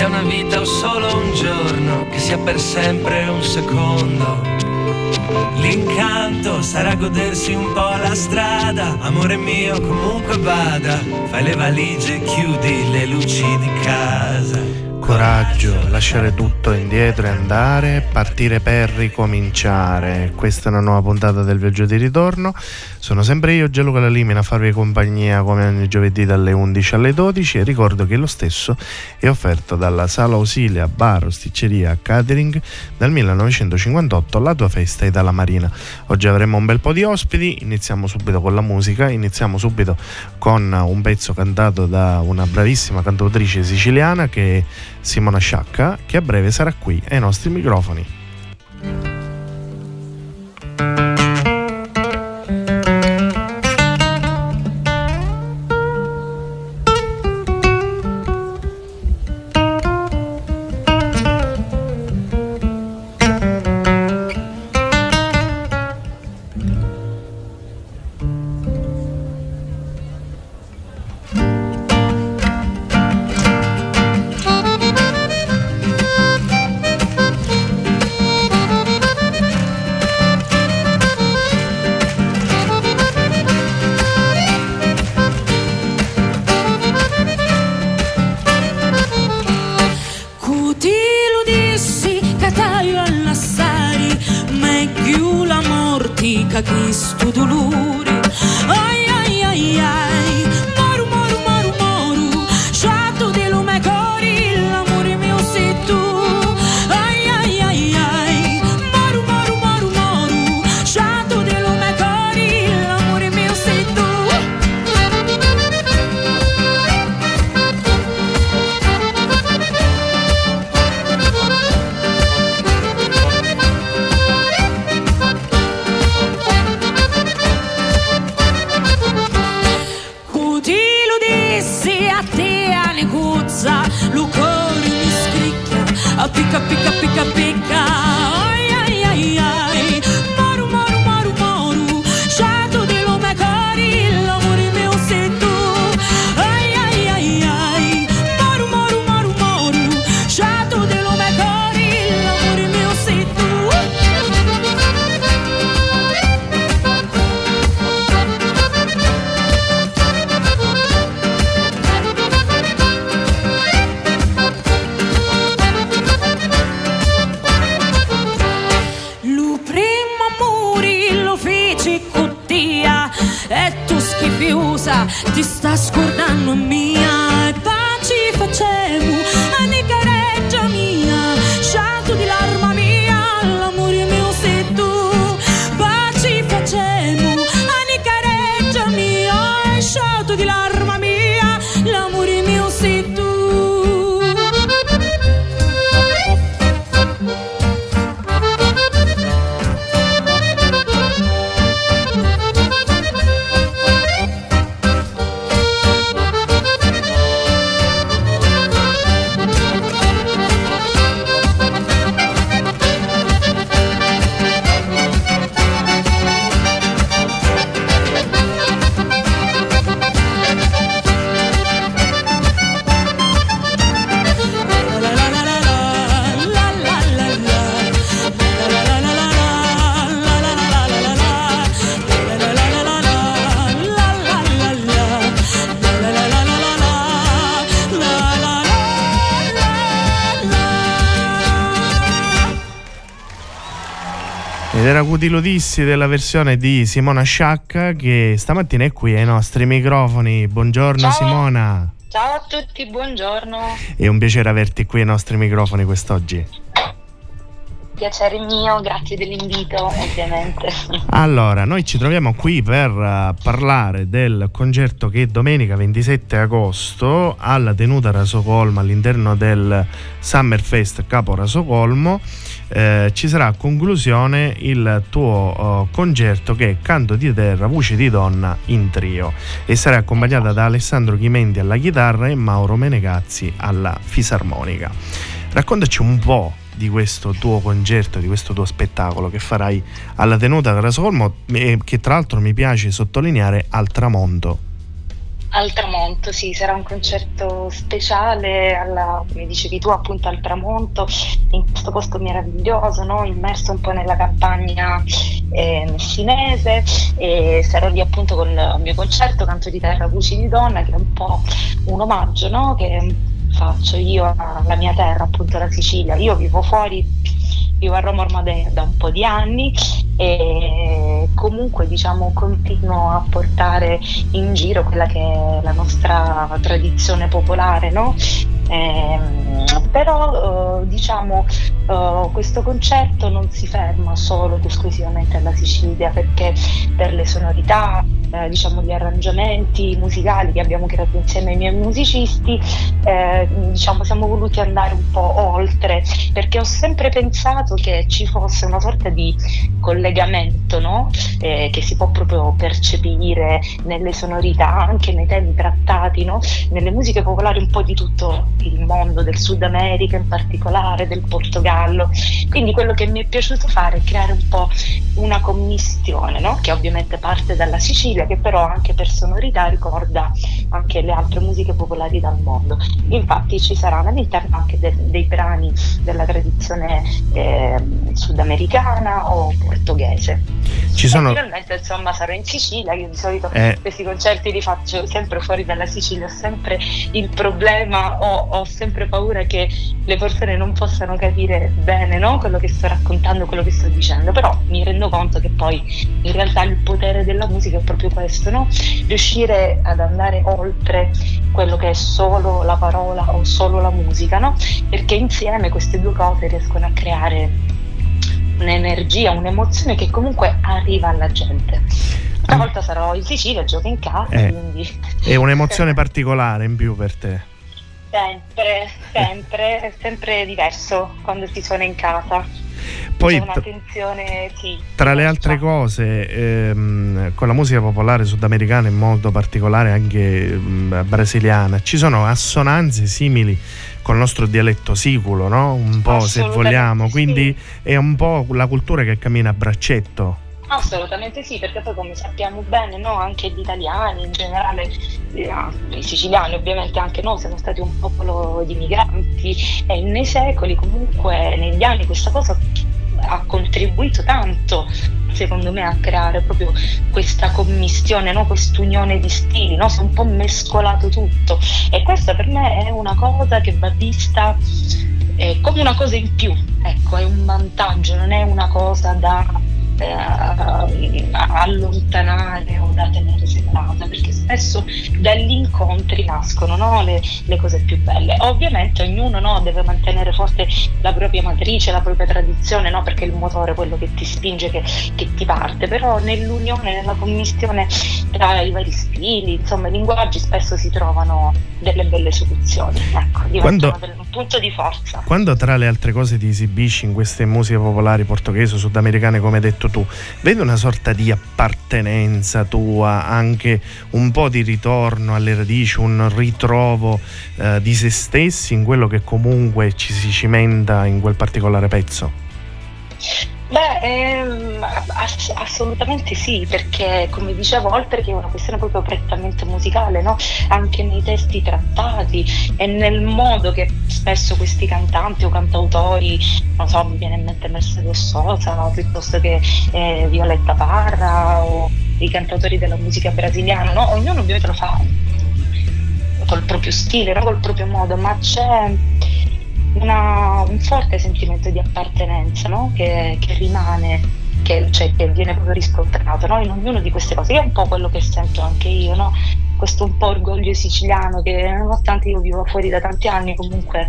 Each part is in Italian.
sia una vita o solo un giorno, che sia per sempre un secondo. L'incanto sarà godersi un po' la strada, amore mio comunque vada, fai le valigie, chiudi le luci di casa coraggio, lasciare tutto indietro e andare, partire per ricominciare. Questa è una nuova puntata del viaggio di ritorno. Sono sempre io, Gelo Calamina, a farvi compagnia come ogni giovedì dalle 11 alle 12 e ricordo che lo stesso è offerto dalla Sala Ausilia, Bar, Sticceria, Catering dal 1958 la tua festa è dalla Marina. Oggi avremo un bel po' di ospiti, iniziamo subito con la musica, iniziamo subito con un pezzo cantato da una bravissima cantautrice siciliana che è Simona Sciacca, che a breve sarà qui ai nostri microfoni. Acuti Lodissi della versione di Simona Sciacca che stamattina è qui ai nostri microfoni. Buongiorno Ciao. Simona. Ciao a tutti, buongiorno. È un piacere averti qui ai nostri microfoni quest'oggi. Piacere mio, grazie dell'invito ovviamente. Allora, noi ci troviamo qui per uh, parlare del concerto che domenica 27 agosto alla tenuta Rasocolmo all'interno del Summerfest Capo Rasocolmo eh, ci sarà a conclusione il tuo uh, concerto che è Canto di Terra, Voce di Donna in trio e sarà accompagnata da Alessandro Chimendi alla chitarra e Mauro Menegazzi alla fisarmonica. Raccontaci un po' di questo tuo concerto, di questo tuo spettacolo che farai alla tenuta Grasolmo e che tra l'altro mi piace sottolineare al tramonto. Al tramonto, sì, sarà un concerto speciale, alla, come dicevi tu, appunto al tramonto, in questo posto meraviglioso, no? immerso un po' nella campagna eh, e sarò lì appunto con il mio concerto Canto di terra, voci di donna, che è un po' un omaggio no? che faccio io alla mia terra, appunto la Sicilia. Io vivo fuori vivo a Roma ormai da un po' di anni e comunque diciamo continuo a portare in giro quella che è la nostra tradizione popolare, no? Eh, però eh, diciamo eh, questo concerto non si ferma solo ed esclusivamente alla Sicilia perché per le sonorità, eh, diciamo gli arrangiamenti musicali che abbiamo creato insieme ai miei musicisti, eh, diciamo siamo voluti andare un po' oltre perché ho sempre pensato che ci fosse una sorta di collegamento no? Eh, che si può proprio percepire nelle sonorità, anche nei temi trattati, no? nelle musiche popolari un po' di tutto il mondo, del Sud America in particolare, del Portogallo. Quindi quello che mi è piaciuto fare è creare un po' una commistione, no? che ovviamente parte dalla Sicilia, che però anche per sonorità ricorda anche le altre musiche popolari dal mondo. Infatti ci saranno all'interno anche de- dei brani della tradizione eh, sudamericana o portoghese. Ci sono... finalmente insomma sarò in Sicilia, io di solito eh... questi concerti li faccio sempre fuori dalla Sicilia, ho sempre il problema o ho sempre paura che le persone non possano capire bene no? quello che sto raccontando, quello che sto dicendo, però mi rendo conto che poi in realtà il potere della musica è proprio questo, no? riuscire ad andare oltre quello che è solo la parola o solo la musica, no? perché insieme queste due cose riescono a creare un'energia, un'emozione che comunque arriva alla gente. Stavolta sarò in Sicilia, gioco in casa, eh, quindi... È un'emozione particolare in più per te. Sempre, sempre, è sempre diverso quando si suona in casa. Poi, un'attenzione, sì, tra le altre cose, ehm, con la musica popolare sudamericana, in modo particolare anche mh, brasiliana, ci sono assonanze simili col nostro dialetto siculo, no? Un po' se vogliamo, quindi sì. è un po' la cultura che cammina a braccetto. Assolutamente sì, perché poi come sappiamo bene, no, anche gli italiani in generale, eh, i siciliani ovviamente anche noi siamo stati un popolo di migranti e nei secoli comunque negli anni questa cosa ha contribuito tanto secondo me a creare proprio questa commistione, no? quest'unione di stili, no? si è un po' mescolato tutto e questa per me è una cosa che va vista eh, come una cosa in più, ecco, è un vantaggio, non è una cosa da eh, allontanare o da tenere separata, perché spesso dagli incontri nascono no, le, le, cose più belle. Ovviamente ognuno no, deve mantenere forte la propria matrice, la propria tradizione, no, perché è il motore quello che ti spinge, che, che ti parte, però nell'unione, nella commissione tra i vari stili, insomma i linguaggi spesso si trovano delle belle soluzioni, ecco, diventano quando, un punto di forza. Quando tra le altre cose ti esibisci in queste musiche popolari portoghesi o sudamericane come hai detto tu, vedi una sorta di appartenenza tua, anche un po' di ritorno alle radici, un ritrovo eh, di se stessi in quello che comunque ci si cimenta in quel particolare pezzo? Beh, ehm, ass- assolutamente sì, perché come dicevo, oltre che è una questione proprio prettamente musicale, no? anche nei testi trattati e nel modo che spesso questi cantanti o cantautori, non so, mi viene in mente Mercedes Sosa piuttosto che eh, Violetta Parra o i cantautori della musica brasiliana, no? ognuno ovviamente lo fa col proprio stile, no? col proprio modo, ma c'è una, un forte sentimento di appartenenza no? che, che, rimane, che, cioè, che, viene proprio riscontrato no? in ognuno di queste cose, che è un po' quello che sento anche io, no? questo un po' orgoglio siciliano che nonostante io vivo fuori da tanti anni comunque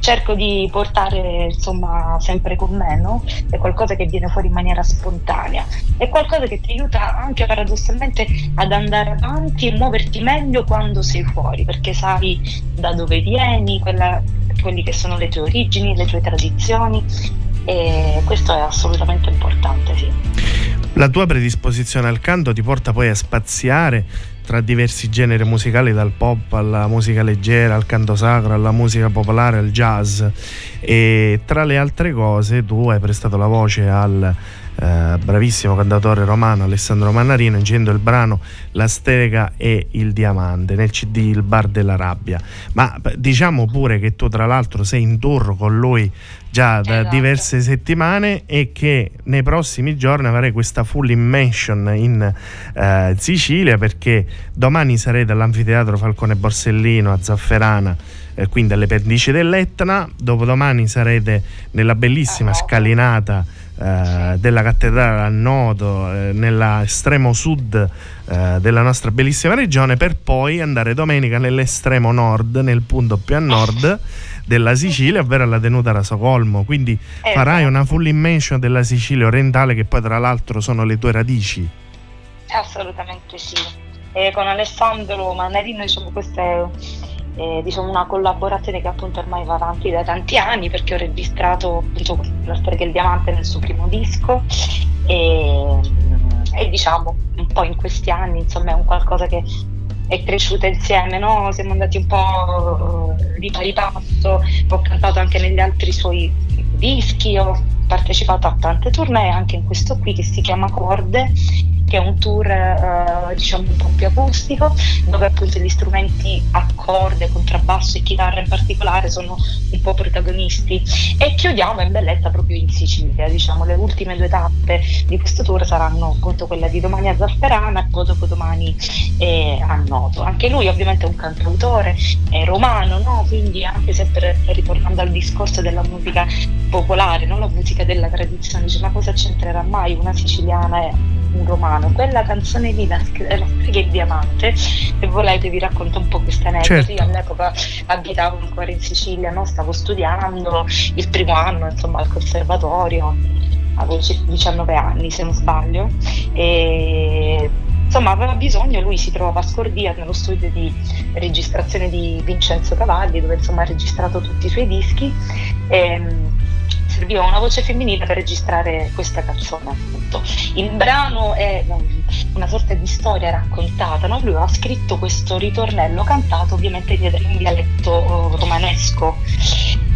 cerco di portare insomma sempre con me, no? È qualcosa che viene fuori in maniera spontanea, è qualcosa che ti aiuta anche paradossalmente ad andare avanti e muoverti meglio quando sei fuori, perché sai da dove vieni, quella, quelli che sono le tue origini, le tue tradizioni e questo è assolutamente importante, sì. La tua predisposizione al canto ti porta poi a spaziare tra diversi generi musicali, dal pop alla musica leggera, al canto sacro, alla musica popolare, al jazz. E tra le altre cose, tu hai prestato la voce al eh, bravissimo cantatore romano Alessandro Mannarino incidendo il brano La strega e il diamante nel cd Il bar della rabbia. Ma diciamo pure che tu tra l'altro sei in tour con lui già da esatto. diverse settimane e che nei prossimi giorni avrei questa full immersion in eh, Sicilia perché domani sarete all'anfiteatro Falcone Borsellino a Zafferana eh, quindi alle pendici dell'Etna. Dopodomani sarete nella bellissima ah, scalinata eh, della cattedrale a Noto eh, nell'estremo sud eh, della nostra bellissima regione per poi andare domenica nell'estremo nord nel punto più a nord della Sicilia ovvero alla tenuta Rasocolmo quindi eh, farai una full immersion della Sicilia orientale che poi tra l'altro sono le tue radici. Assolutamente sì. E con Alessandro Manarino diciamo questo è eh, diciamo una collaborazione che appunto ormai va avanti da tanti anni perché ho registrato appunto la storia del diamante nel suo primo disco e, e diciamo un po' in questi anni insomma è un qualcosa che è cresciuta insieme, no? siamo andati un po' di pari passo, ho cantato anche negli altri suoi dischi, ho partecipato a tante tournée, anche in questo qui che si chiama Corde che è un tour eh, diciamo un po' più acustico, dove appunto gli strumenti a corde, contrabbasso e chitarra in particolare sono un po' protagonisti. E chiudiamo in bellezza proprio in Sicilia, diciamo le ultime due tappe di questo tour saranno appunto quella di domani a Zafferana e poi dopodomani eh, a Noto. Anche lui ovviamente è un cantautore, è romano, no? quindi anche se per, ritornando al discorso della musica popolare, non la musica della tradizione, dice ma cosa c'entrerà mai una siciliana e un romano, quella canzone lì, la, la strega e diamante, se volete vi racconto un po' questa aneddoto. Certo. Io all'epoca abitavo ancora in Sicilia, no? stavo studiando il primo anno insomma, al conservatorio, avevo 19 anni se non sbaglio, e insomma aveva bisogno, lui si trovava a Scordia nello studio di registrazione di Vincenzo Cavalli dove insomma ha registrato tutti i suoi dischi. E, serviva una voce femminile per registrare questa canzone appunto. Il brano è una sorta di storia raccontata, no? lui aveva scritto questo ritornello cantato ovviamente in dialetto eh, romanesco.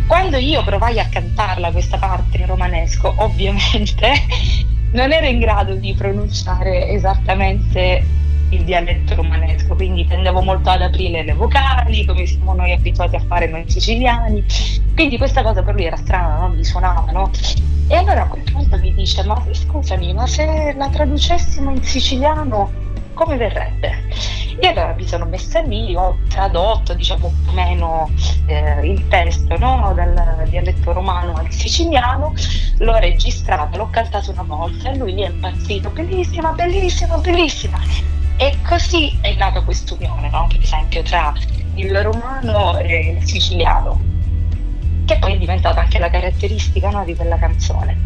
Quando io provai a cantarla questa parte in romanesco, ovviamente non ero in grado di pronunciare esattamente il dialetto romanesco, quindi tendevo molto ad aprire le vocali, come siamo noi abituati a fare noi siciliani. Quindi questa cosa per lui era strana, non gli suonava, no? E allora a quel punto mi dice: Ma scusami, ma se la traducessimo in siciliano, come verrebbe? E allora mi sono messa lì, ho tradotto diciamo più o meno eh, il testo no? dal dialetto romano al siciliano, l'ho registrato, l'ho cantato una volta e lui è impazzito, bellissima, bellissima, bellissima. E così è nata quest'unione, no? per esempio, tra il romano e il siciliano, che poi è diventata anche la caratteristica no, di quella canzone.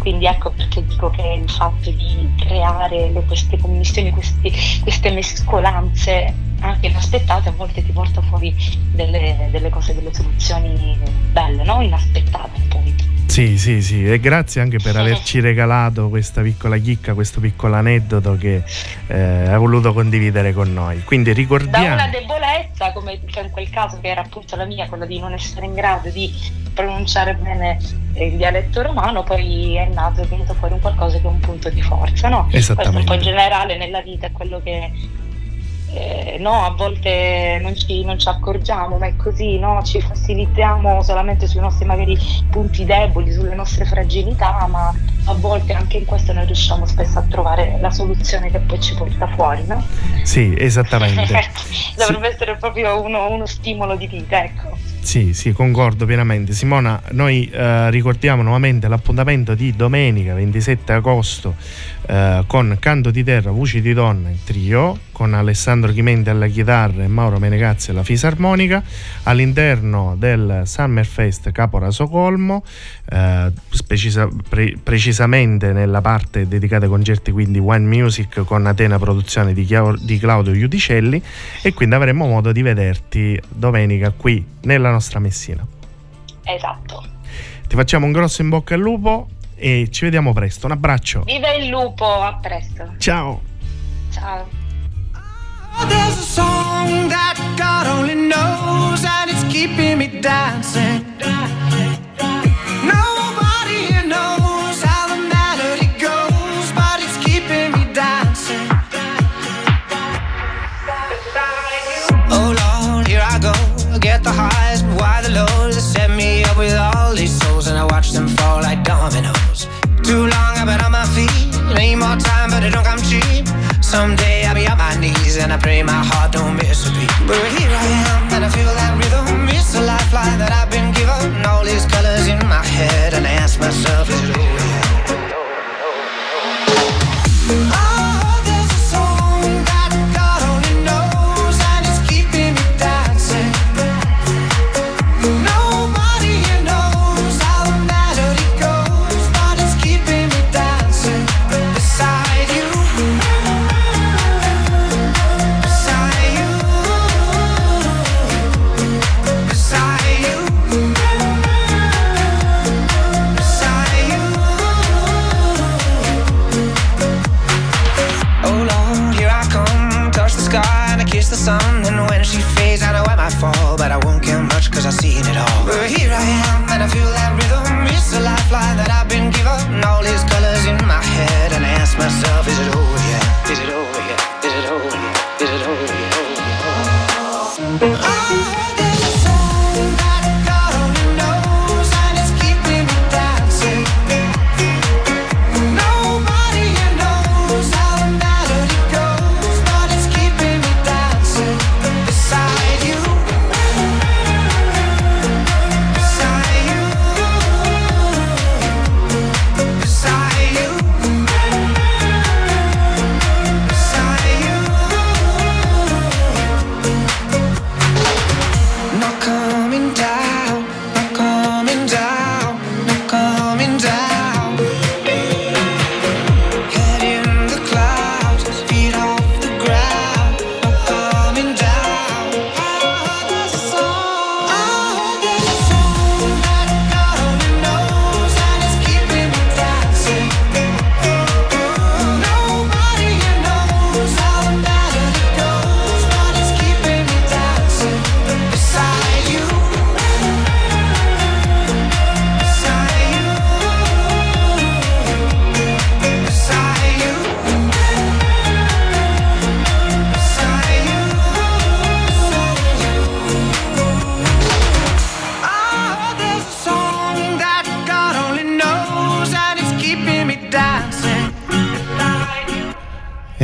Quindi ecco perché dico che il fatto di creare queste commissioni, questi, queste mescolanze anche inaspettate a volte ti porta fuori delle, delle cose, delle soluzioni belle, no? inaspettate appunto. Sì, sì, sì, e grazie anche per averci regalato questa piccola chicca, questo piccolo aneddoto che eh, hai voluto condividere con noi. Quindi ricordiamo... Da una debolezza, come in quel caso che era appunto la mia, quella di non essere in grado di pronunciare bene il dialetto romano, poi è nato, è venuto fuori un qualcosa che è un punto di forza, no? Esattamente. Questo un po' in generale nella vita è quello che eh, no, a volte non ci, non ci, accorgiamo, ma è così, no? ci fossilizziamo solamente sui nostri magari punti deboli, sulle nostre fragilità, ma a volte anche in questo noi riusciamo spesso a trovare la soluzione che poi ci porta fuori. No? Sì, esattamente. Dovrebbe sì. essere proprio uno, uno stimolo di vita, ecco. Sì, sì, concordo pienamente. Simona, noi eh, ricordiamo nuovamente l'appuntamento di domenica 27 agosto eh, con Canto di Terra, Voci di Donna in trio, con Alessandro Chimenti alla chitarra e Mauro Menegazzi alla fisarmonica, all'interno del Summerfest Caporaso Colmo, eh, precisa, pre, precisamente nella parte dedicata ai concerti, quindi One Music con Atena Produzione di, di Claudio Iudicelli e quindi avremo modo di vederti domenica qui nella la nostra Messina. Esatto. Ti facciamo un grosso in bocca al lupo e ci vediamo presto. Un abbraccio. Viva il lupo, a presto. Ciao. Ciao. Oh, there's a song that God only knows and it's keeping me dancing. Nobody here knows how the melody goes, but it's keeping me dancing. Oh Lord, here I go. Get the highs, but why the lows? Set me up with all these watch them fall like dominoes. Too long I've been on my feet. Need more time, but it don't come cheap. Someday I'll be on my knees, and I pray my heart don't miss a beat. But here I am, and I feel that rhythm. It's a lifeline that I've been given. All these colors in my head, and I ask myself, is it over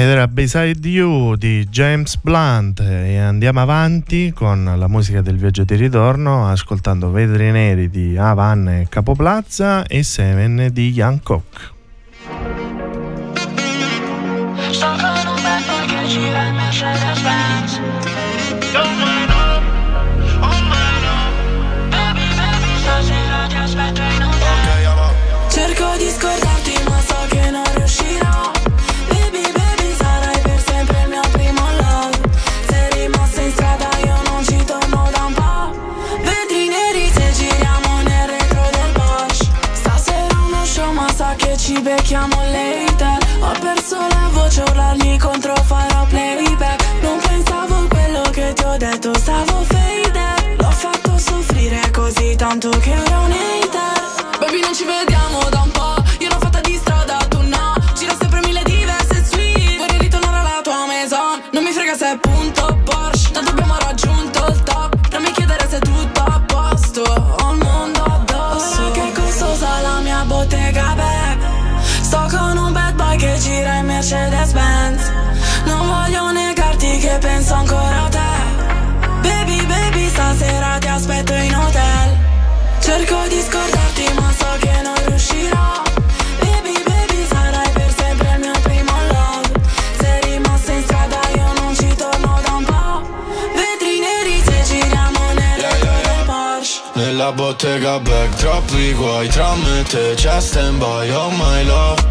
Ed era Beside You di James Blunt e andiamo avanti con la musica del viaggio di ritorno ascoltando Vetri Neri di Avan e Capoplaza e Seven di Hancock. Sto becchiamo later Ho perso la voce, urlargli contro farò playback. Non pensavo a quello che ti ho detto, stavo faded L'ho fatto soffrire così tanto che ero un Nella bottega back troppi guai Tra me e te c'è stand by Oh my love,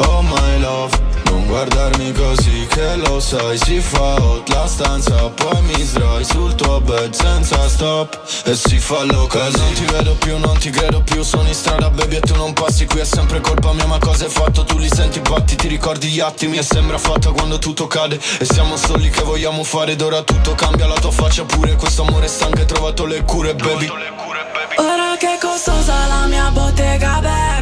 oh my love Non guardarmi così che lo sai Si fa hot la stanza Poi mi sdrai sul tuo bed senza stop. E si fa loca Non ti vedo più, non ti credo più Sono in strada baby e tu non passi Qui è sempre colpa mia ma cosa hai fatto? Tu li senti batti, ti ricordi gli attimi? E sembra fatta quando tutto cade E siamo soli che vogliamo fare Ed ora tutto cambia la tua faccia pure Questo amore stanco hai trovato le cure baby. Ora che costosa la mia bottega back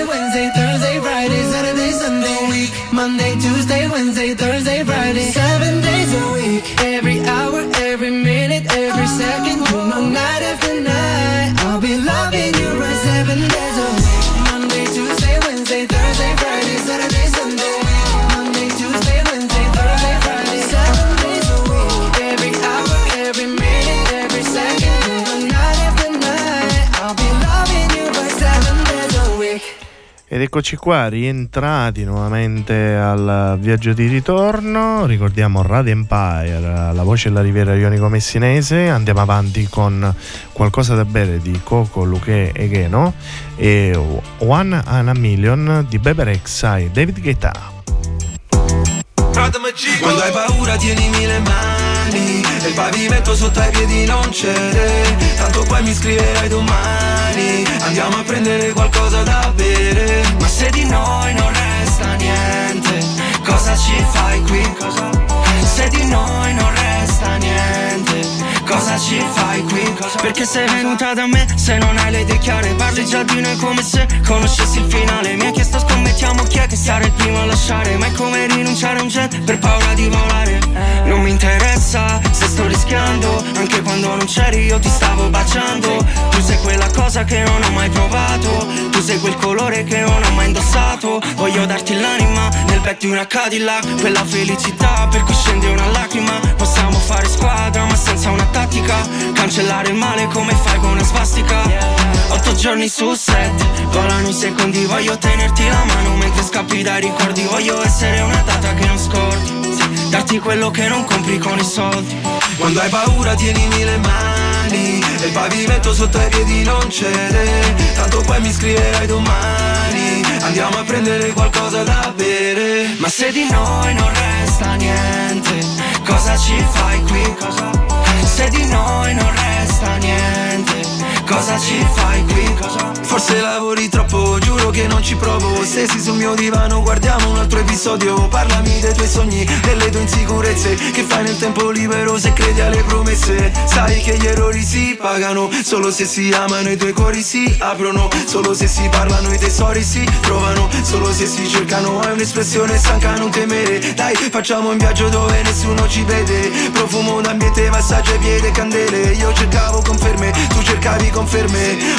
Ed eccoci qua, rientrati nuovamente al viaggio di ritorno. Ricordiamo Radio Empire, la voce della Riviera Ionico Messinese. Andiamo avanti con qualcosa da bere di Coco, Luque e Geno e One and a Million di Bebe Rexha e David Guetta. Quando hai paura tienimi le mani il pavimento sotto ai piedi non cede. Tanto poi mi scriverai domani. Andiamo a prendere qualcosa da bere. Ma se di noi non resta niente Cosa ci fai qui? Se di noi non resta niente Cosa ci fai qui? Perché sei venuta da me se non hai le idee chiare. Parli già di noi come se conoscessi il finale. Mi hai chiesto scommettiamo chi è che sarà il primo a lasciare. Ma è come rinunciare a un jet per paura di volare. Non mi interessa se sto rischiando. Anche quando non c'eri io ti stavo baciando. Tu sei quella cosa che non ho mai provato. Tu sei quel colore che non ho mai indossato. Voglio darti l'anima nel back di una Cadillac. Quella felicità per cui scende una lacrima. Possiamo fare squadra ma senza una tattica. Cancellare il male come fai con una svastica. Otto giorni su sette Volano i secondi Voglio tenerti la mano. Mentre scappi dai ricordi Voglio essere una data che non scordi Darti quello che non compri con i soldi. Quando hai paura tienimi le mani. E il pavimento sotto i piedi non cede. Tanto poi mi scriverai domani. Andiamo a prendere qualcosa da bere. Ma se di noi non resta niente Cosa ci fai qui? Se di noi non resta niente Cosa ci fai qui? Forse lavori troppo, giuro che non ci provo. Stesi sul mio divano, guardiamo un altro episodio. Parlami dei tuoi sogni, delle tue insicurezze. Che fai nel tempo libero se credi alle promesse? Sai che gli errori si pagano. Solo se si amano i tuoi cuori si aprono. Solo se si parlano i tesori si trovano. Solo se si cercano è un'espressione stanca non temere. Dai facciamo un viaggio dove nessuno ci vede. Profumo d'ambiente, massaggio e candele. Io cercavo conferme, tu cercavi conferme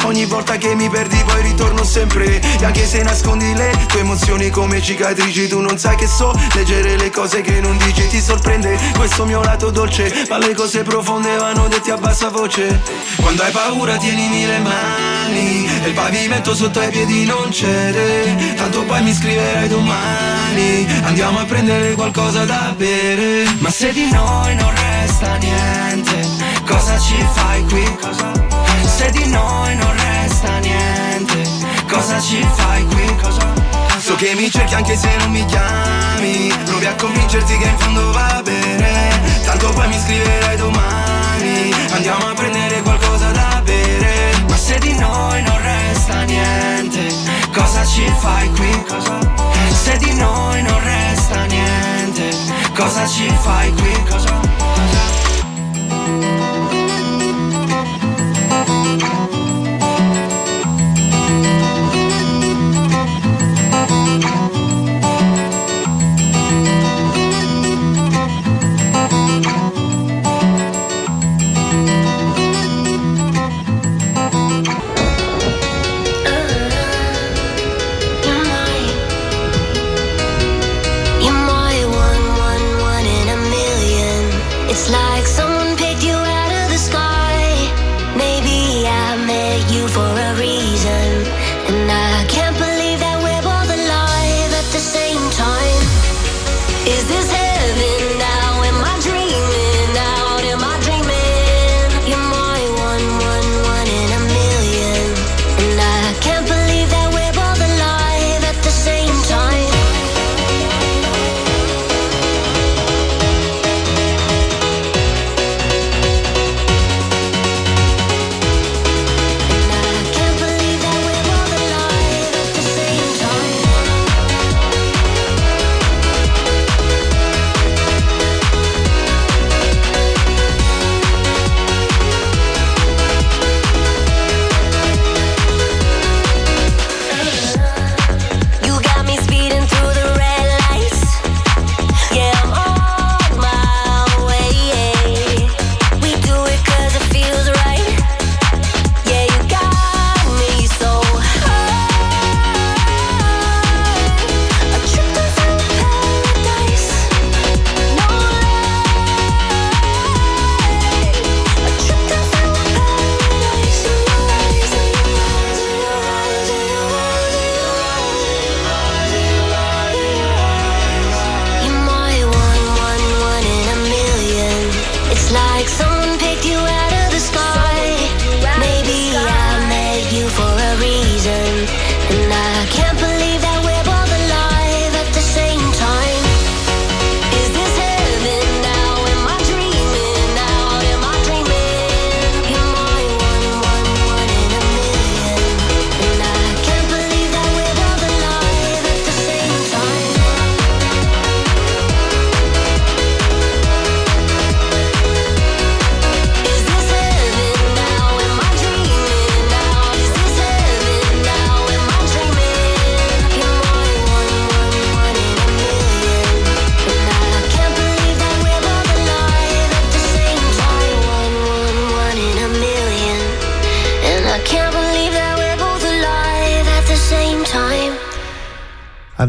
Ogni volta che mi perdi poi ritorno sempre. E anche se nascondi le tue emozioni come cicatrici Tu non sai che so leggere le cose che non dici. Ti sorprende questo mio lato dolce Ma le cose profonde vanno dette a bassa voce. Quando hai paura tienimi le mani E il pavimento sotto ai piedi non cede. Tanto poi mi scriverai domani Andiamo a prendere qualcosa da bere. Ma se di noi non resta niente Cosa ci fai qui? Se di noi non resta niente Cosa ci fai qui? So che mi cerchi anche se non mi chiami Provi a convincerti che in fondo va bene Tanto poi mi scriverai domani Andiamo a prendere qualcosa da bere Ma se di noi non resta niente Cosa ci fai qui? Se di noi non resta niente Cosa ci fai qui? You're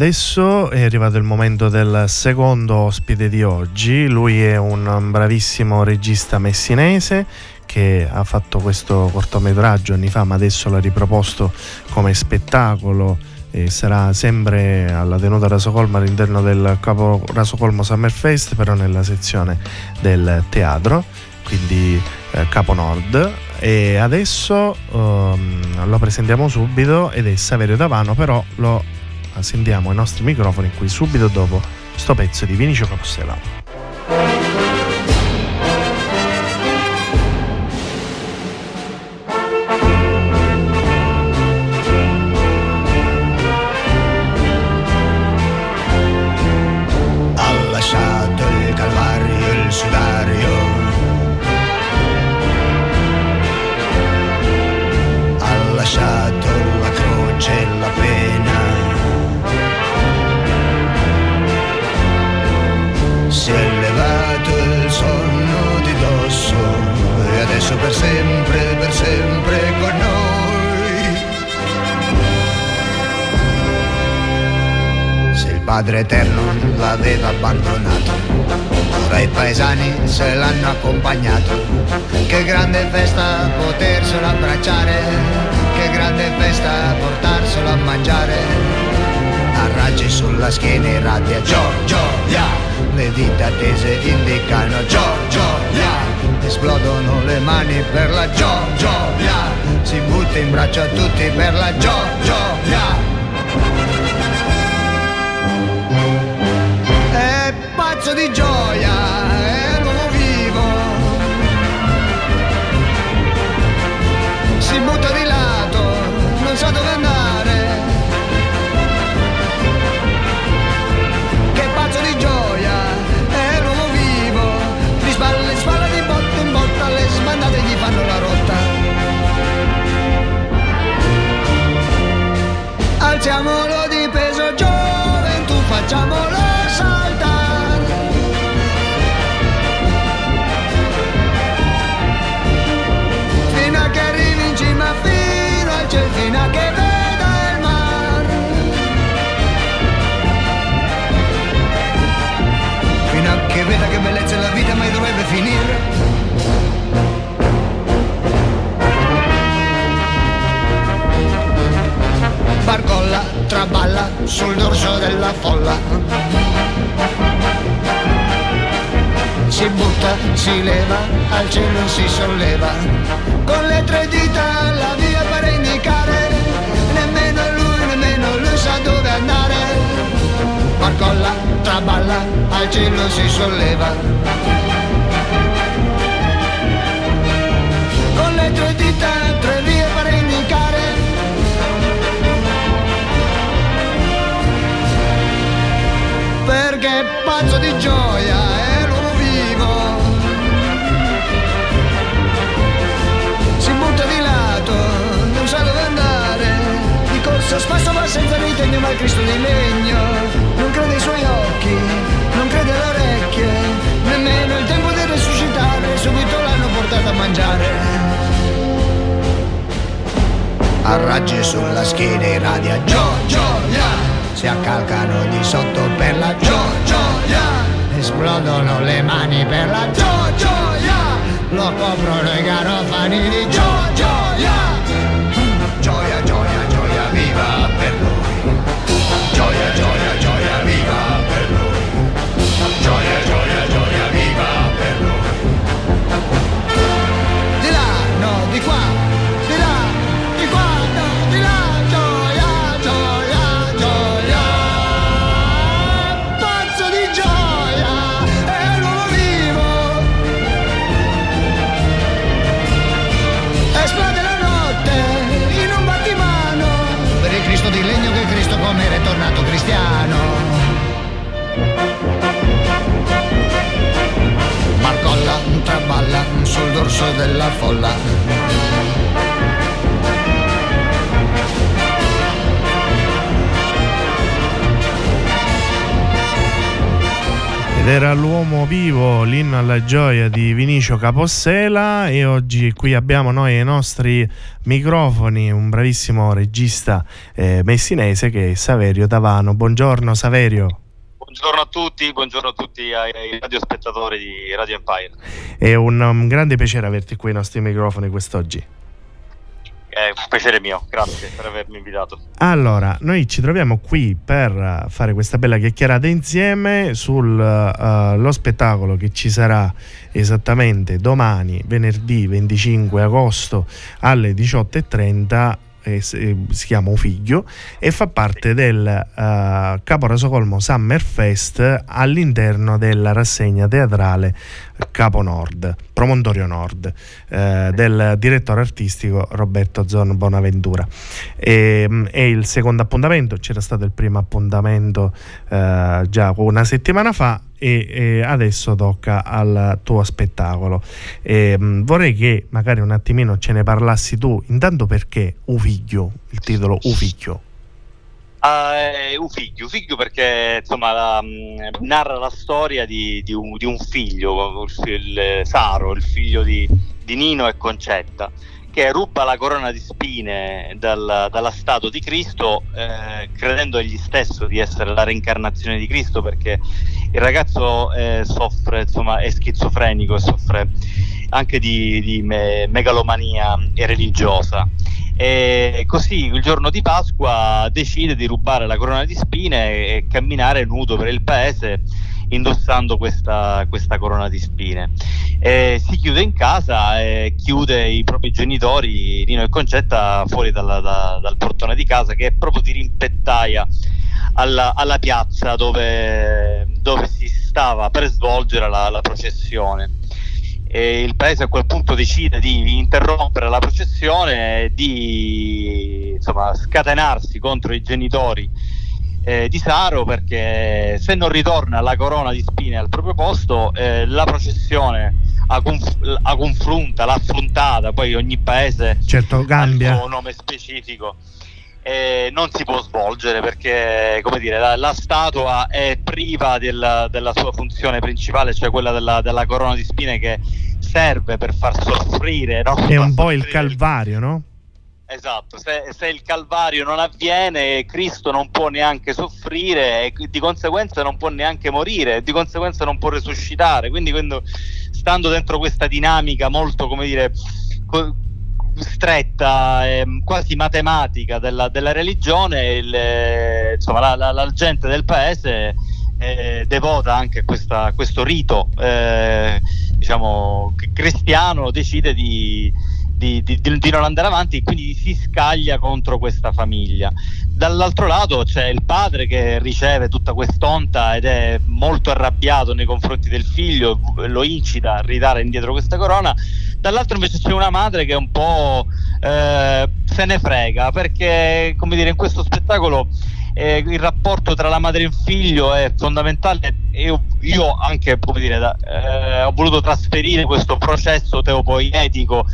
Adesso è arrivato il momento del secondo ospite di oggi. Lui è un bravissimo regista messinese che ha fatto questo cortometraggio anni fa, ma adesso l'ha riproposto come spettacolo sarà sempre alla tenuta Rasocolmo all'interno del Capo Rasocolmo Summer Fest, però nella sezione del teatro. Quindi eh, Capo Nord e adesso um, lo presentiamo subito ed è Saverio Tavano, però lo sentiamo ai nostri microfoni qui subito dopo sto pezzo di Vinicio Capostela. Se l'hanno accompagnato. Che grande festa poterselo abbracciare, che grande festa portarselo a mangiare. A raggi sulla schiena irradia Giorgio, yeah! le dita tese indicano Giorgio, esplodono le mani per la Giorgio, yeah! si butta in braccio a tutti per la Giorgio, è pazzo di gioia, amor. Traballa sul dorso della folla. Si butta, si leva, al cielo si solleva. Con le tre dita la via per indicare. Nemmeno lui, nemmeno lui sa dove andare. Barcolla, traballa, al cielo si solleva. Perché è pazzo di gioia è l'uomo vivo. Si butta di lato, non sa dove andare, di corsa spesso va senza ritegno ma il Cristo di legno, non crede ai suoi occhi, non crede alle orecchie, nemmeno il tempo di risuscitare, subito l'hanno portato a mangiare. A raggi sulla schiena irradia Gio, gioia si accalcano di sotto per la gio- gioia. Esplodono le mani per la gio- gioia. Lo coprono i garofani di gio- gioia. gioia. Gioia gioia viva per gioia gioia gioia sul dorso della folla Ed era l'uomo vivo, l'inno alla gioia di Vinicio Capossela e oggi qui abbiamo noi ai nostri microfoni un bravissimo regista eh, messinese che è Saverio Tavano. Buongiorno Saverio. Buongiorno a tutti, buongiorno a tutti ai, ai radiospettatori di Radio Empire. È un, un grande piacere averti qui ai nostri microfoni quest'oggi. è un piacere mio, grazie per avermi invitato. Allora, noi ci troviamo qui per fare questa bella chiacchierata insieme sullo uh, spettacolo che ci sarà esattamente domani, venerdì 25 agosto alle 18.30 eh, si chiama Ufiglio e fa parte del uh, Caporasocolmo Summer Fest all'interno della rassegna teatrale Capo Nord, Promontorio Nord, eh, del direttore artistico Roberto Zon Bonaventura. E, mm, è il secondo appuntamento, c'era stato il primo appuntamento eh, già una settimana fa e, e, adesso tocca al tuo spettacolo. E, mh, mm, vorrei che magari un attimino ce ne parlassi tu, intanto perché Ufiglio, il titolo Ufiglio. Uh, un figlio, un figlio perché insomma la, mh, mm, narra la storia di, di, un, di un, figlio, il, il, Saro, il figlio di, di, Nino e Concetta, che ruba la corona di spine dal, dalla statua di Cristo, eh, credendo egli stesso di essere la reincarnazione di Cristo, perché il ragazzo eh, soffre, insomma, è schizofrenico e soffre anche di, di me, megalomania religiosa. E così il giorno di Pasqua decide di rubare la corona di spine e camminare nudo per il paese indossando questa, questa corona di spine. E si chiude in casa e chiude i propri genitori, Nino e Concetta, fuori dalla, da, dal portone di casa che è proprio di rimpettaia alla, alla piazza dove, dove, si stava per svolgere la, la processione e il paese a quel punto decide di interrompere la processione di insomma, scatenarsi contro i genitori eh, di Saro perché se non ritorna la corona di spine al proprio posto eh, la processione a, conf- a confronta, l'affrontata, poi ogni paese certo, cambia. ha il suo nome specifico eh, non si può svolgere perché come dire, la, la statua è priva della, della, sua funzione principale, cioè quella della, della, corona di spine che serve per far soffrire. No? È un po' il calvario, no? Esatto, se, se, il calvario non avviene, Cristo non può neanche soffrire e di conseguenza non può neanche morire, di conseguenza non può resuscitare. Quindi, quando, stando dentro questa dinamica molto, come dire, co- stretta, eh, quasi matematica della, della religione, il, eh, insomma, la, la, la, gente del paese eh, devota anche a questa, questo rito eh, diciamo, cristiano, decide di, di, di, di, non andare avanti e quindi si scaglia contro questa famiglia. Dall'altro lato c'è il padre che riceve tutta quest'onta ed è molto arrabbiato nei confronti del figlio, lo incita a ridare indietro questa corona dall'altro invece c'è una madre che un po' eh, se ne frega perché come dire in questo spettacolo eh, il rapporto tra la madre e il figlio è fondamentale io, io anche come dire, da, eh, ho voluto trasferire questo processo teopoietico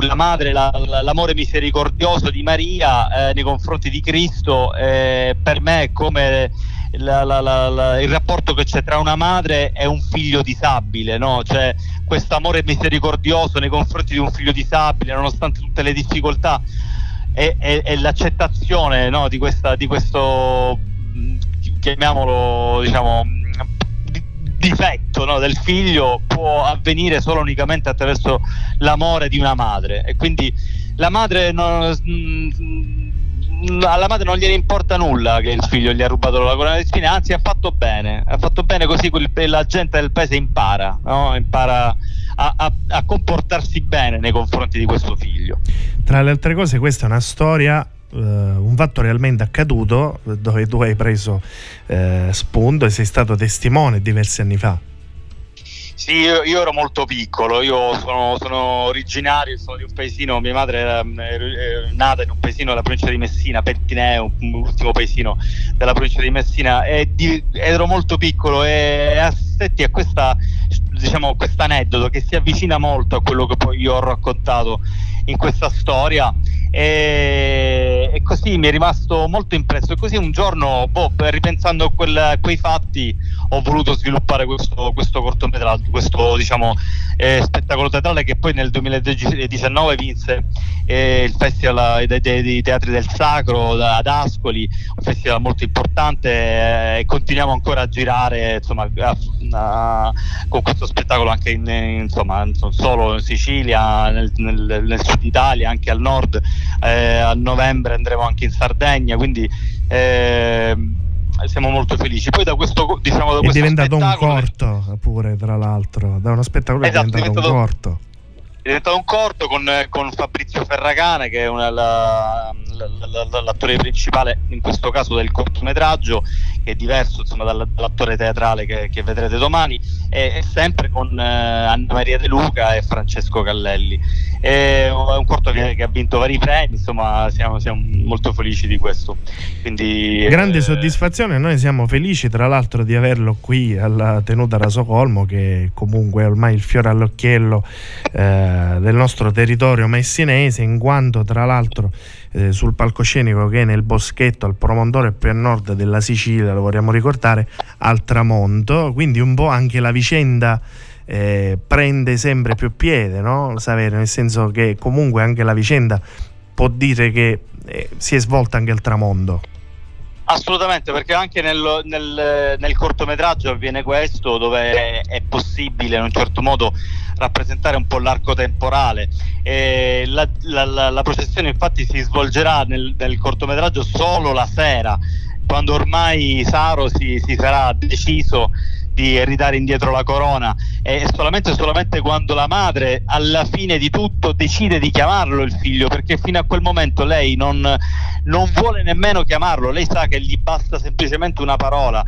la madre, la, l'amore misericordioso di Maria eh, nei confronti di Cristo eh, per me è come la, la, il rapporto che c'è tra una madre e un figlio disabile, no? cioè questo amore misericordioso nei confronti di un figlio disabile, nonostante tutte le difficoltà e, e, e l'accettazione no? di, questa, di questo, chiamiamolo, diciamo, difetto no? del figlio può avvenire solo unicamente attraverso l'amore di una madre e quindi la madre non, alla madre non gliene importa nulla che il figlio gli ha rubato la corona di spine, anzi ha fatto bene, ha fatto bene così la gente del paese impara, no? impara a, a, a, comportarsi bene nei confronti di questo figlio. Tra le altre cose questa è una storia, uh, un fatto realmente accaduto dove tu hai preso uh, spunto e sei stato testimone diversi anni fa. Sì, io, io, ero molto piccolo, io sono, sono, originario, sono di un paesino, mia madre era, era nata in un paesino della provincia di Messina, Pettineo, l'ultimo paesino della provincia di Messina, e di, ero molto piccolo e assetti a questa, diciamo, questo aneddoto che si avvicina molto a quello che poi io ho raccontato in questa storia e, e, così mi è rimasto molto impresso e così un giorno, boh, ripensando a quel, quei fatti, ho voluto sviluppare questo, questo cortometraggio, questo diciamo, eh, spettacolo teatrale che poi nel 2019 vinse eh, il Festival dei, dei, dei, Teatri del Sacro ad Ascoli, un festival molto importante eh, e continuiamo ancora a girare insomma, a, a, con questo spettacolo anche in, insomma, non solo in Sicilia, nel, nel, nel sud Italia, anche al nord. Eh, a novembre andremo anche in Sardegna, quindi eh, siamo molto felici. Poi da questo, diciamo, da è diventato un corto pure, tra l'altro, da uno spettacolo esatto, è diventato, diventato un corto. È diventato un corto con, con Fabrizio Ferragane che è una, la, la, la, l'attore principale in questo caso del cortometraggio che è diverso insomma, dall'attore teatrale che, che vedrete domani. E, e sempre con eh, Anna Maria De Luca e Francesco Callelli è un corto che, che ha vinto vari premi insomma siamo, siamo molto felici di questo. Quindi, grande eh, soddisfazione noi siamo felici tra l'altro di averlo qui alla tenuta Rasocolmo che comunque è ormai il fiore all'occhiello eh, del nostro territorio messinese, in quanto tra l'altro eh, sul palcoscenico che è nel boschetto al promontorio più a nord della Sicilia, lo vorremmo ricordare, al tramonto, quindi un po' anche la vicenda eh, prende sempre più piede, no? Saverio, nel senso che comunque anche la vicenda può dire che eh, si è svolta anche al tramonto. Assolutamente, perché anche nel, nel, nel, cortometraggio avviene questo, dove è, possibile in un certo modo rappresentare un po' l'arco temporale. La, la, la, la, processione infatti si svolgerà nel, nel, cortometraggio solo la sera, quando ormai Saro si, si sarà deciso di ridare indietro la corona e solamente, solamente quando la madre alla fine di tutto decide di chiamarlo il figlio perché fino a quel momento lei non, non vuole nemmeno chiamarlo. Lei sa che gli basta semplicemente una parola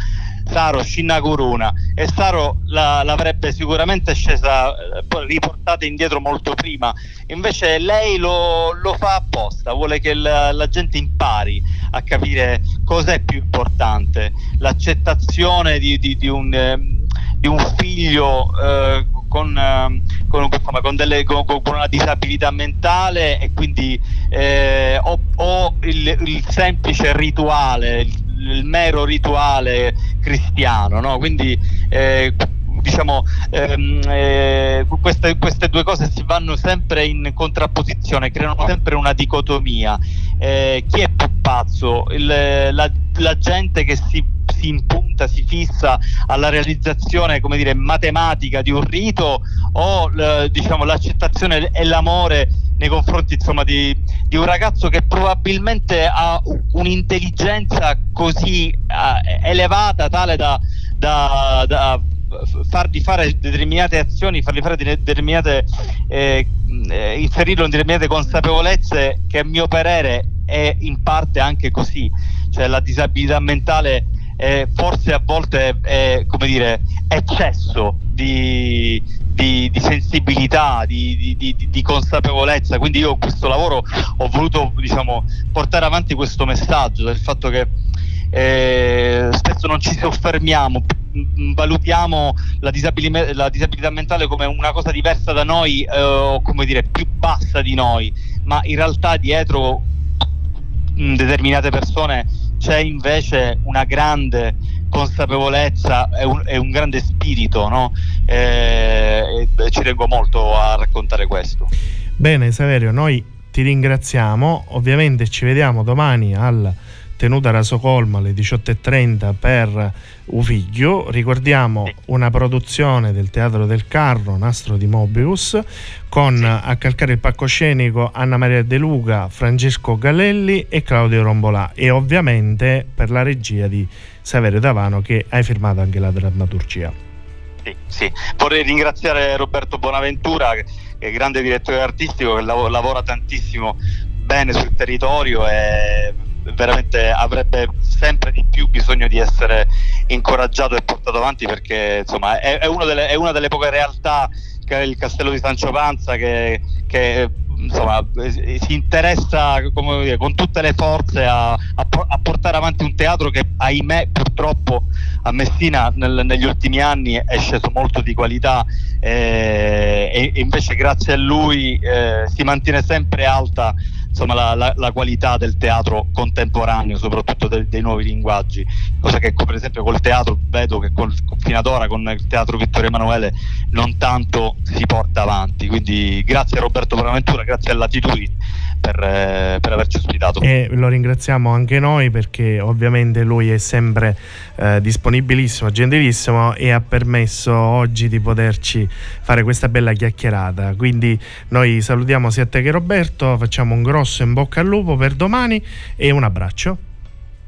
Saro Shinaguruna e Saro la, l'avrebbe sicuramente scesa eh, riportata indietro molto prima. Invece lei lo, lo fa apposta vuole che la, la, gente impari a capire cosa è più importante l'accettazione di, di, di un eh, di un figlio eh, con, eh, con, con, delle, con, una disabilità mentale e quindi eh, o, o il, il, semplice rituale, il, il, mero rituale cristiano, no? quindi eh, diciamo ehm, eh, queste, queste, due cose si vanno sempre in contrapposizione, creano sempre una dicotomia. Eh, chi è più pazzo? Il, la, la gente che si si impunta, si fissa alla realizzazione dire, matematica di un rito o diciamo, l'accettazione e l'amore nei confronti insomma, di, di, un ragazzo che probabilmente ha un'intelligenza così uh, elevata tale da, da, da fargli fare determinate azioni, fargli fare determinate eh, eh, inserirlo in determinate consapevolezze che a mio parere è in parte anche così, cioè la disabilità mentale eh, forse a volte è come dire eccesso di, di, di sensibilità, di, di, consapevolezza. Quindi io questo lavoro ho voluto diciamo, portare avanti questo messaggio del fatto che eh, spesso non ci soffermiamo, valutiamo la, disabilità, la disabilità mentale come una cosa diversa da noi eh, o come dire più bassa di noi, ma in realtà dietro mh, determinate persone c'è invece una grande consapevolezza e un, un, grande spirito, no? e, e ci tengo molto a raccontare questo. Bene Saverio, noi ti ringraziamo, ovviamente ci vediamo domani al tenuta a Rasocolmo alle 18.30 per Ufiglio. Ricordiamo una produzione del Teatro del Carro, Nastro di Mobius, con sì. a calcare il palcoscenico Anna Maria De Luca, Francesco Galelli e Claudio Rombolà e ovviamente per la regia di Saverio Davano che hai firmato anche la drammaturgia. Sì, sì. Vorrei ringraziare Roberto Bonaventura, grande direttore artistico, che lavora tantissimo bene sul territorio e veramente avrebbe sempre di più bisogno di essere incoraggiato e portato avanti perché insomma è, è, delle, è una delle poche realtà il castello di Sancio Panza che, che insomma, si interessa dire, con tutte le forze a, a, a, portare avanti un teatro che ahimè purtroppo a Messina nel, negli ultimi anni è sceso molto di qualità eh, e, e, invece grazie a lui eh, si mantiene sempre alta insomma, la, la, la, qualità del teatro contemporaneo, soprattutto del, dei nuovi linguaggi, cosa che per esempio col teatro vedo che col, fino ad ora con il teatro Vittorio Emanuele non tanto si porta avanti. Quindi grazie a Roberto Bonaventura, grazie a Latitudini per, eh, per, averci ospitato. E lo ringraziamo anche noi perché ovviamente lui è sempre eh, disponibilissimo, gentilissimo e ha permesso oggi di poterci fare questa bella chiacchierata. Quindi noi salutiamo sia te che Roberto, facciamo un grosso in bocca al lupo per domani e un abbraccio.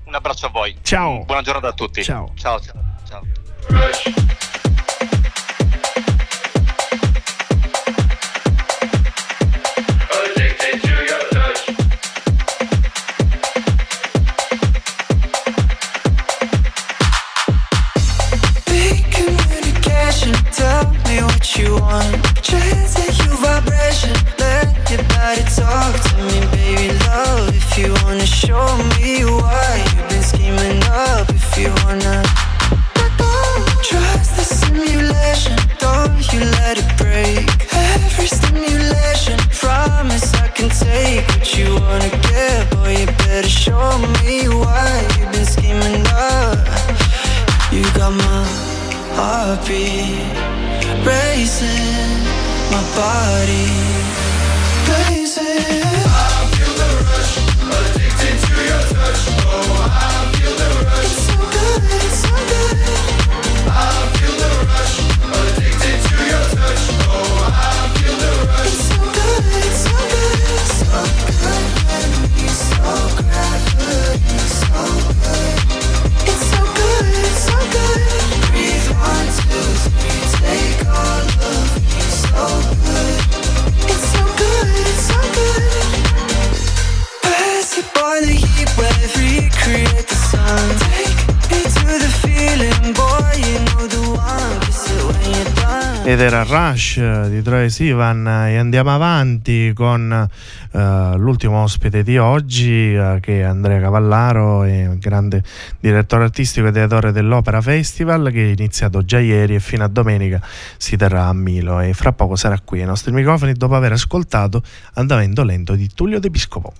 Un abbraccio a voi. Ciao. Buona giornata a tutti. Ciao. Ciao. ciao. ciao. Show me why you've been scheming up. You got my heartbeat racing, my body blazing. I feel the rush, addicted to your touch. Oh, I Ed era Rush di Troy Sivan e andiamo avanti con uh, l'ultimo ospite di oggi uh, che è Andrea Cavallaro, è grande direttore artistico e ideatore dell'Opera Festival che è iniziato già ieri e fino a domenica si terrà a Milo e fra poco sarà qui ai nostri microfoni dopo aver ascoltato Andamento lento di Tullio De Piscopo.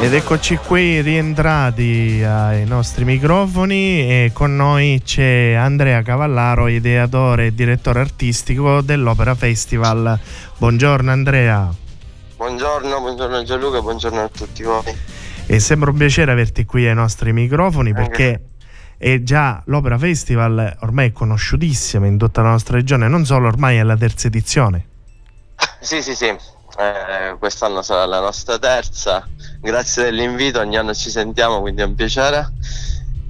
Ed eccoci qui rientrati ai nostri microfoni e con noi c'è Andrea Cavallaro, ideatore e direttore artistico dell'Opera Festival. Buongiorno Andrea. Buongiorno, buongiorno Gianluca, buongiorno a tutti voi. E sembra un piacere averti qui ai nostri microfoni perché è già l'Opera Festival ormai è conosciutissima in tutta la nostra regione, non solo ormai è la terza edizione. Sì, sì, sì, eh, quest'anno sarà la nostra terza grazie dell'invito, ogni anno ci sentiamo, quindi è un piacere.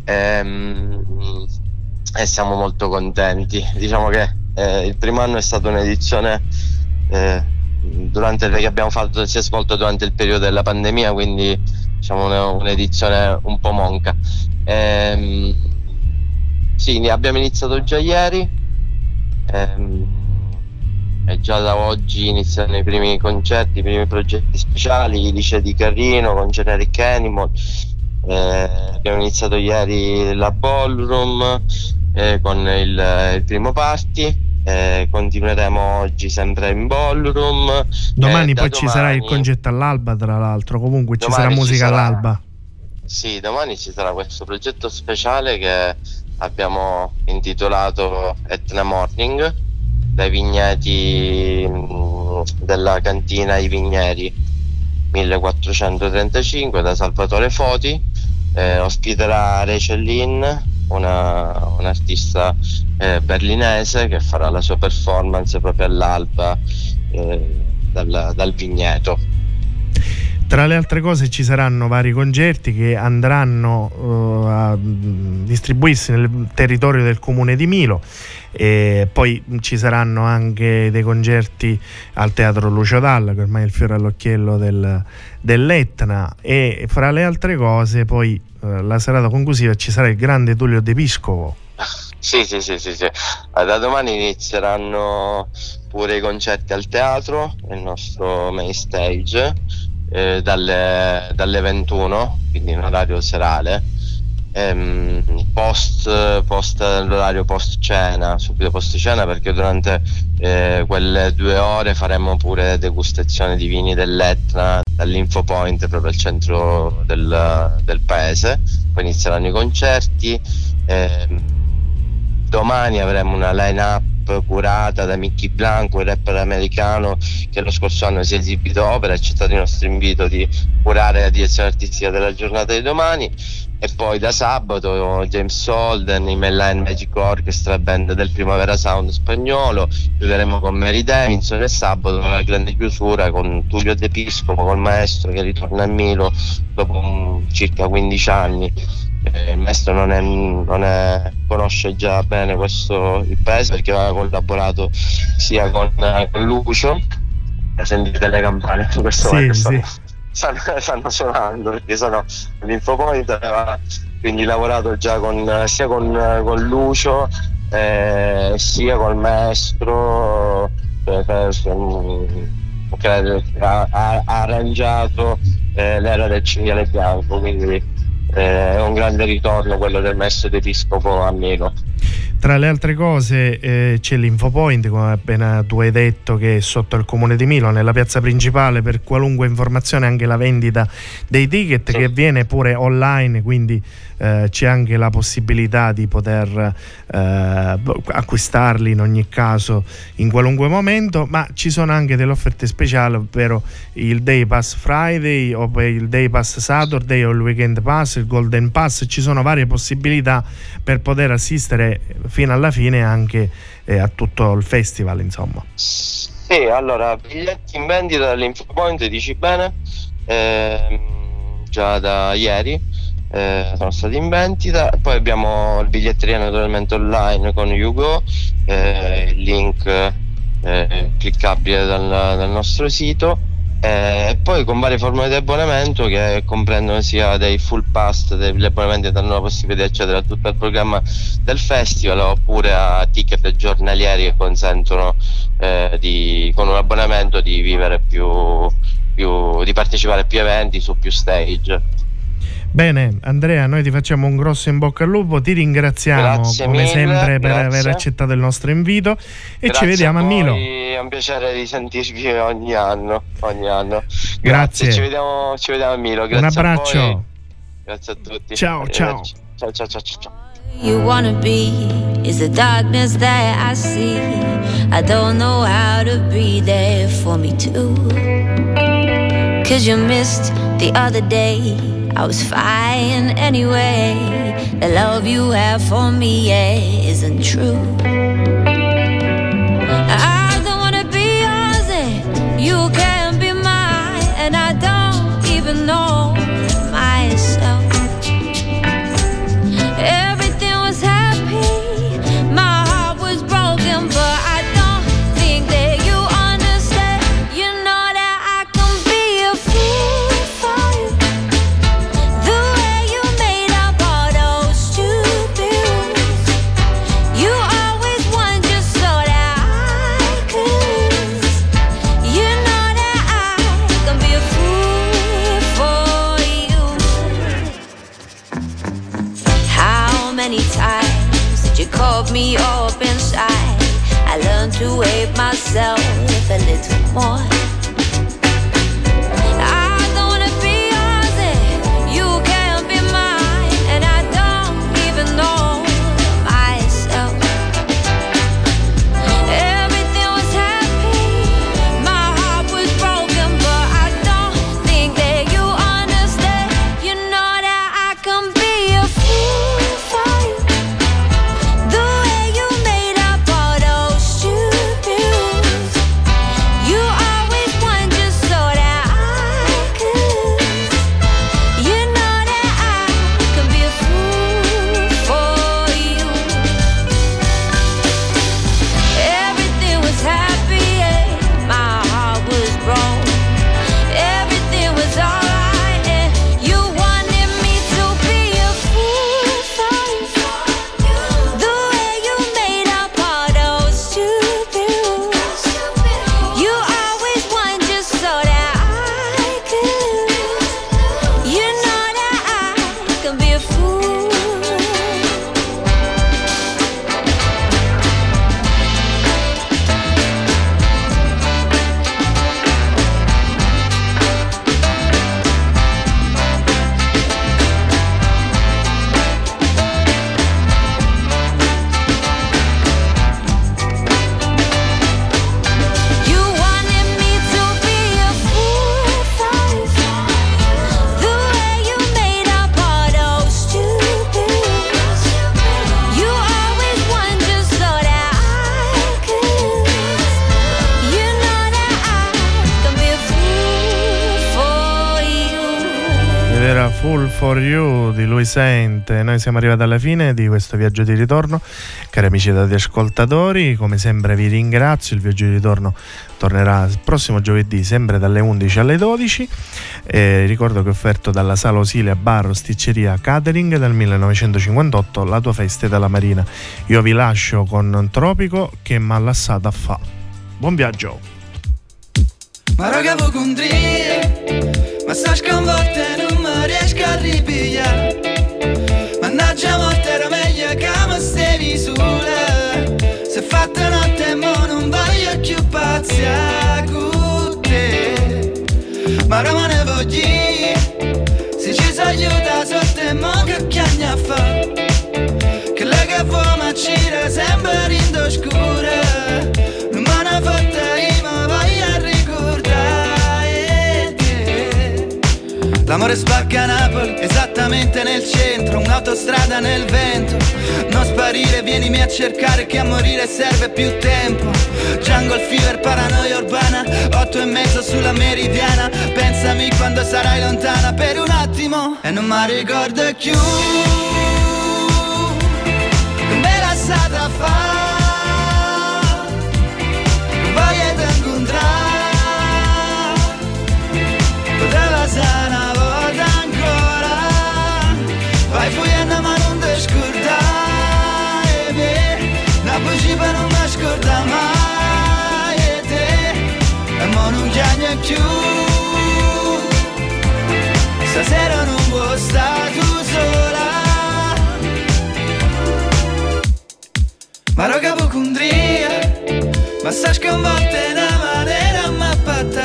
Ehm, e siamo molto contenti. Diciamo che eh, il primo anno è stata un'edizione eh, durante, che abbiamo fatto, si è svolto durante il periodo della pandemia, quindi diciamo un'edizione un po' monca. Ehm, sì, abbiamo iniziato già ieri. Ehm, e già da oggi iniziano i primi concerti, i primi progetti speciali, Lice di Carrino con Generic Animal. Eh, abbiamo iniziato ieri la ballroom eh, con il, il, primo party. Eh, continueremo oggi sempre in ballroom. Domani poi ci sarà il concerto all'alba, tra l'altro. Comunque ci sarà musica ci sarà, all'alba. Sì, domani ci sarà questo progetto speciale che abbiamo intitolato Etna Morning dai vigneti della cantina I Vigneri 1435 da Salvatore Foti eh, ospiterà Rachel Lynn una, un'artista eh, berlinese che farà la sua performance proprio all'alba eh, dal, dal vigneto. Tra le altre cose ci saranno vari concerti che andranno uh, a distribuirsi nel territorio del comune di Milo e poi ci saranno anche dei concerti al Teatro Lucio Dalla che ormai è il fiore all'occhiello del, dell'Etna. E fra le altre cose poi uh, la serata conclusiva ci sarà il grande Tullio De Piscovo. Sì, sì, sì, sì, sì. Da domani inizieranno pure i concerti al teatro, il nostro main stage, eh, dalle, dalle, 21, quindi in orario serale, ehm, post, post l'orario post cena, subito post cena perché durante eh, quelle due ore faremo pure degustazione di vini dell'Etna dall'Info Point proprio al centro del, del paese, poi inizieranno i concerti. Ehm, domani avremo una line up curata da Mickey Blanco, il rapper americano che lo scorso anno si è esibito opera, ha accettato il nostro invito di curare la direzione artistica della giornata di domani e poi da sabato James Holden, i Mainline Magic Orchestra, band del Primavera Sound spagnolo, chiuderemo con Mary Davidson e sabato la grande chiusura con Tullio De Piscopo, col maestro che ritorna a Milo dopo circa 15 anni. Eh, il maestro non, è, non è, conosce già bene questo, il paese perché aveva collaborato sia con, con Lucio, sentite le campane in questo sì. Stanno, stanno, suonando perché sono l'Infopoint aveva quindi lavorato già con, sia con, con Lucio eh, sia col maestro eh, che ha, ha, arrangiato eh, l'era del cinghiale bianco quindi eh, è un grande ritorno quello del maestro d'Episcopo a Melo. Tra le altre cose eh, c'è l'Infopoint, come appena tu hai detto, che è sotto il comune di Milo, nella piazza principale, per qualunque informazione anche la vendita dei ticket che avviene pure online, quindi eh, c'è anche la possibilità di poter eh, acquistarli in ogni caso in qualunque momento, ma ci sono anche delle offerte speciali, ovvero il Day Pass Friday o il Day Pass Saturday o il Weekend Pass, il Golden Pass, ci sono varie possibilità per poter assistere fino alla fine anche eh, a tutto il festival insomma. Sì, allora biglietti in vendita dall'Infopoint dici bene, ehm, già da ieri eh, sono stati in vendita. Poi abbiamo il biglietteria naturalmente online con Yugo, eh, il link eh, cliccabile dal, dal, nostro sito. E poi con varie forme di abbonamento che comprendono sia dei full pass, degli abbonamenti che danno la possibilità di accedere a tutto il programma del festival oppure a ticket giornalieri che consentono eh, di, con un abbonamento di vivere più, più, di partecipare a più eventi su più stage. Bene, Andrea, noi ti facciamo un grosso in bocca al lupo, ti ringraziamo grazie come mille, sempre per grazie. aver accettato il nostro invito e grazie ci vediamo a, a Milo. è un piacere risentirvi ogni anno. Ogni anno. Grazie, Grazie. Ci, vediamo, ci vediamo a Milo. Grazie Un abbraccio. A voi. Grazie a tutti. Ciao, ciao. Ciao, ciao, ciao, ciao. ciao. you wanna be is the darkness that I see. I don't know how to be there for me too. Cause you missed the other day. I was fine anyway. The love you have for me yeah, isn't true. I don't wanna be yours, and you can't for You di Lui Sente. Noi siamo arrivati alla fine di questo viaggio di ritorno. Cari amici dati ascoltatori, come sempre vi ringrazio. Il viaggio di ritorno tornerà il prossimo giovedì, sempre dalle 11 alle 12. E ricordo che è offerto dalla Sala Osilia Bar Rosticceria Catering dal 1958, la tua festa è dalla Marina. Io vi lascio con Tropico che m'ha lasciata a fa. Buon viaggio! Ma raga voi condrie Ma sta sconvolta e riesco a ripigliare. Mannaggia morte era meglio che mi stavi sola Se fatta notte mo non voglio più pazzia con te. Ma ora ne voglio Se ci si aiuta sotto e mo che chiagna fa? Che lei che vuoi ma gira sempre in scura L'amore spacca Napoli, esattamente nel centro Un'autostrada nel vento. Non sparire, vienimi a cercare Che a morire serve più tempo. Jungle fever, paranoia urbana Otto e mezzo sulla meridiana. Pensami quando sarai lontana Per un attimo. E non mi ricordo più più. Stasera non vuoi stare tu sola. Ma raga può condria Ma sconvolta in una maniera mappata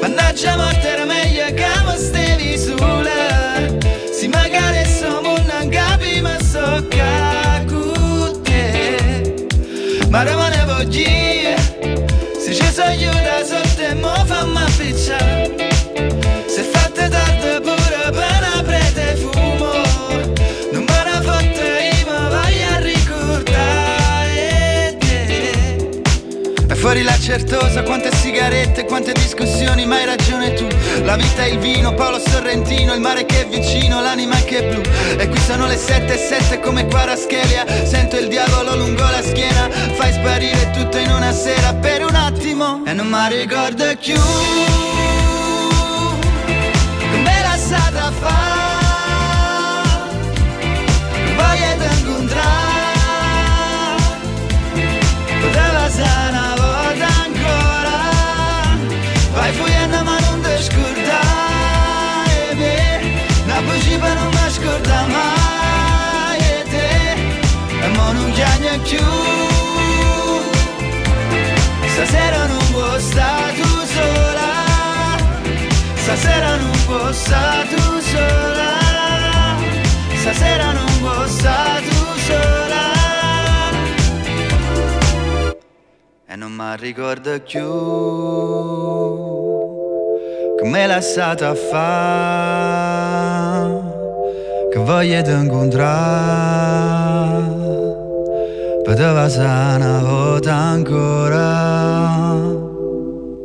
Mannaggia morte era meglio che mi stevi sola Si magari siamo non capi ma so che Ma rimane voglio Se ci sono io fuori la certosa, quante sigarette, quante discussioni, ma hai ragione tu. La vita è il vino, Paolo Sorrentino, il mare che è vicino, l'anima che è blu. E qui sono le sette e sette come Paraschelia Sento il diavolo lungo la schiena Fai sparire tutto in una sera. Per un attimo E non mi ricordo più. Come la stata fa. Voglia di incontrare Vai fuggendo ma non ti scordare me Una bugia per non mi scorda mai e te E mo non chiagno più Stasera non può stare tu sola. Stasera non può stare tu sola. Stasera non può stare tu sola e non mi ricordo più come l'ha stata a fare. Che voglia di incontrare poteva essere una volta ancora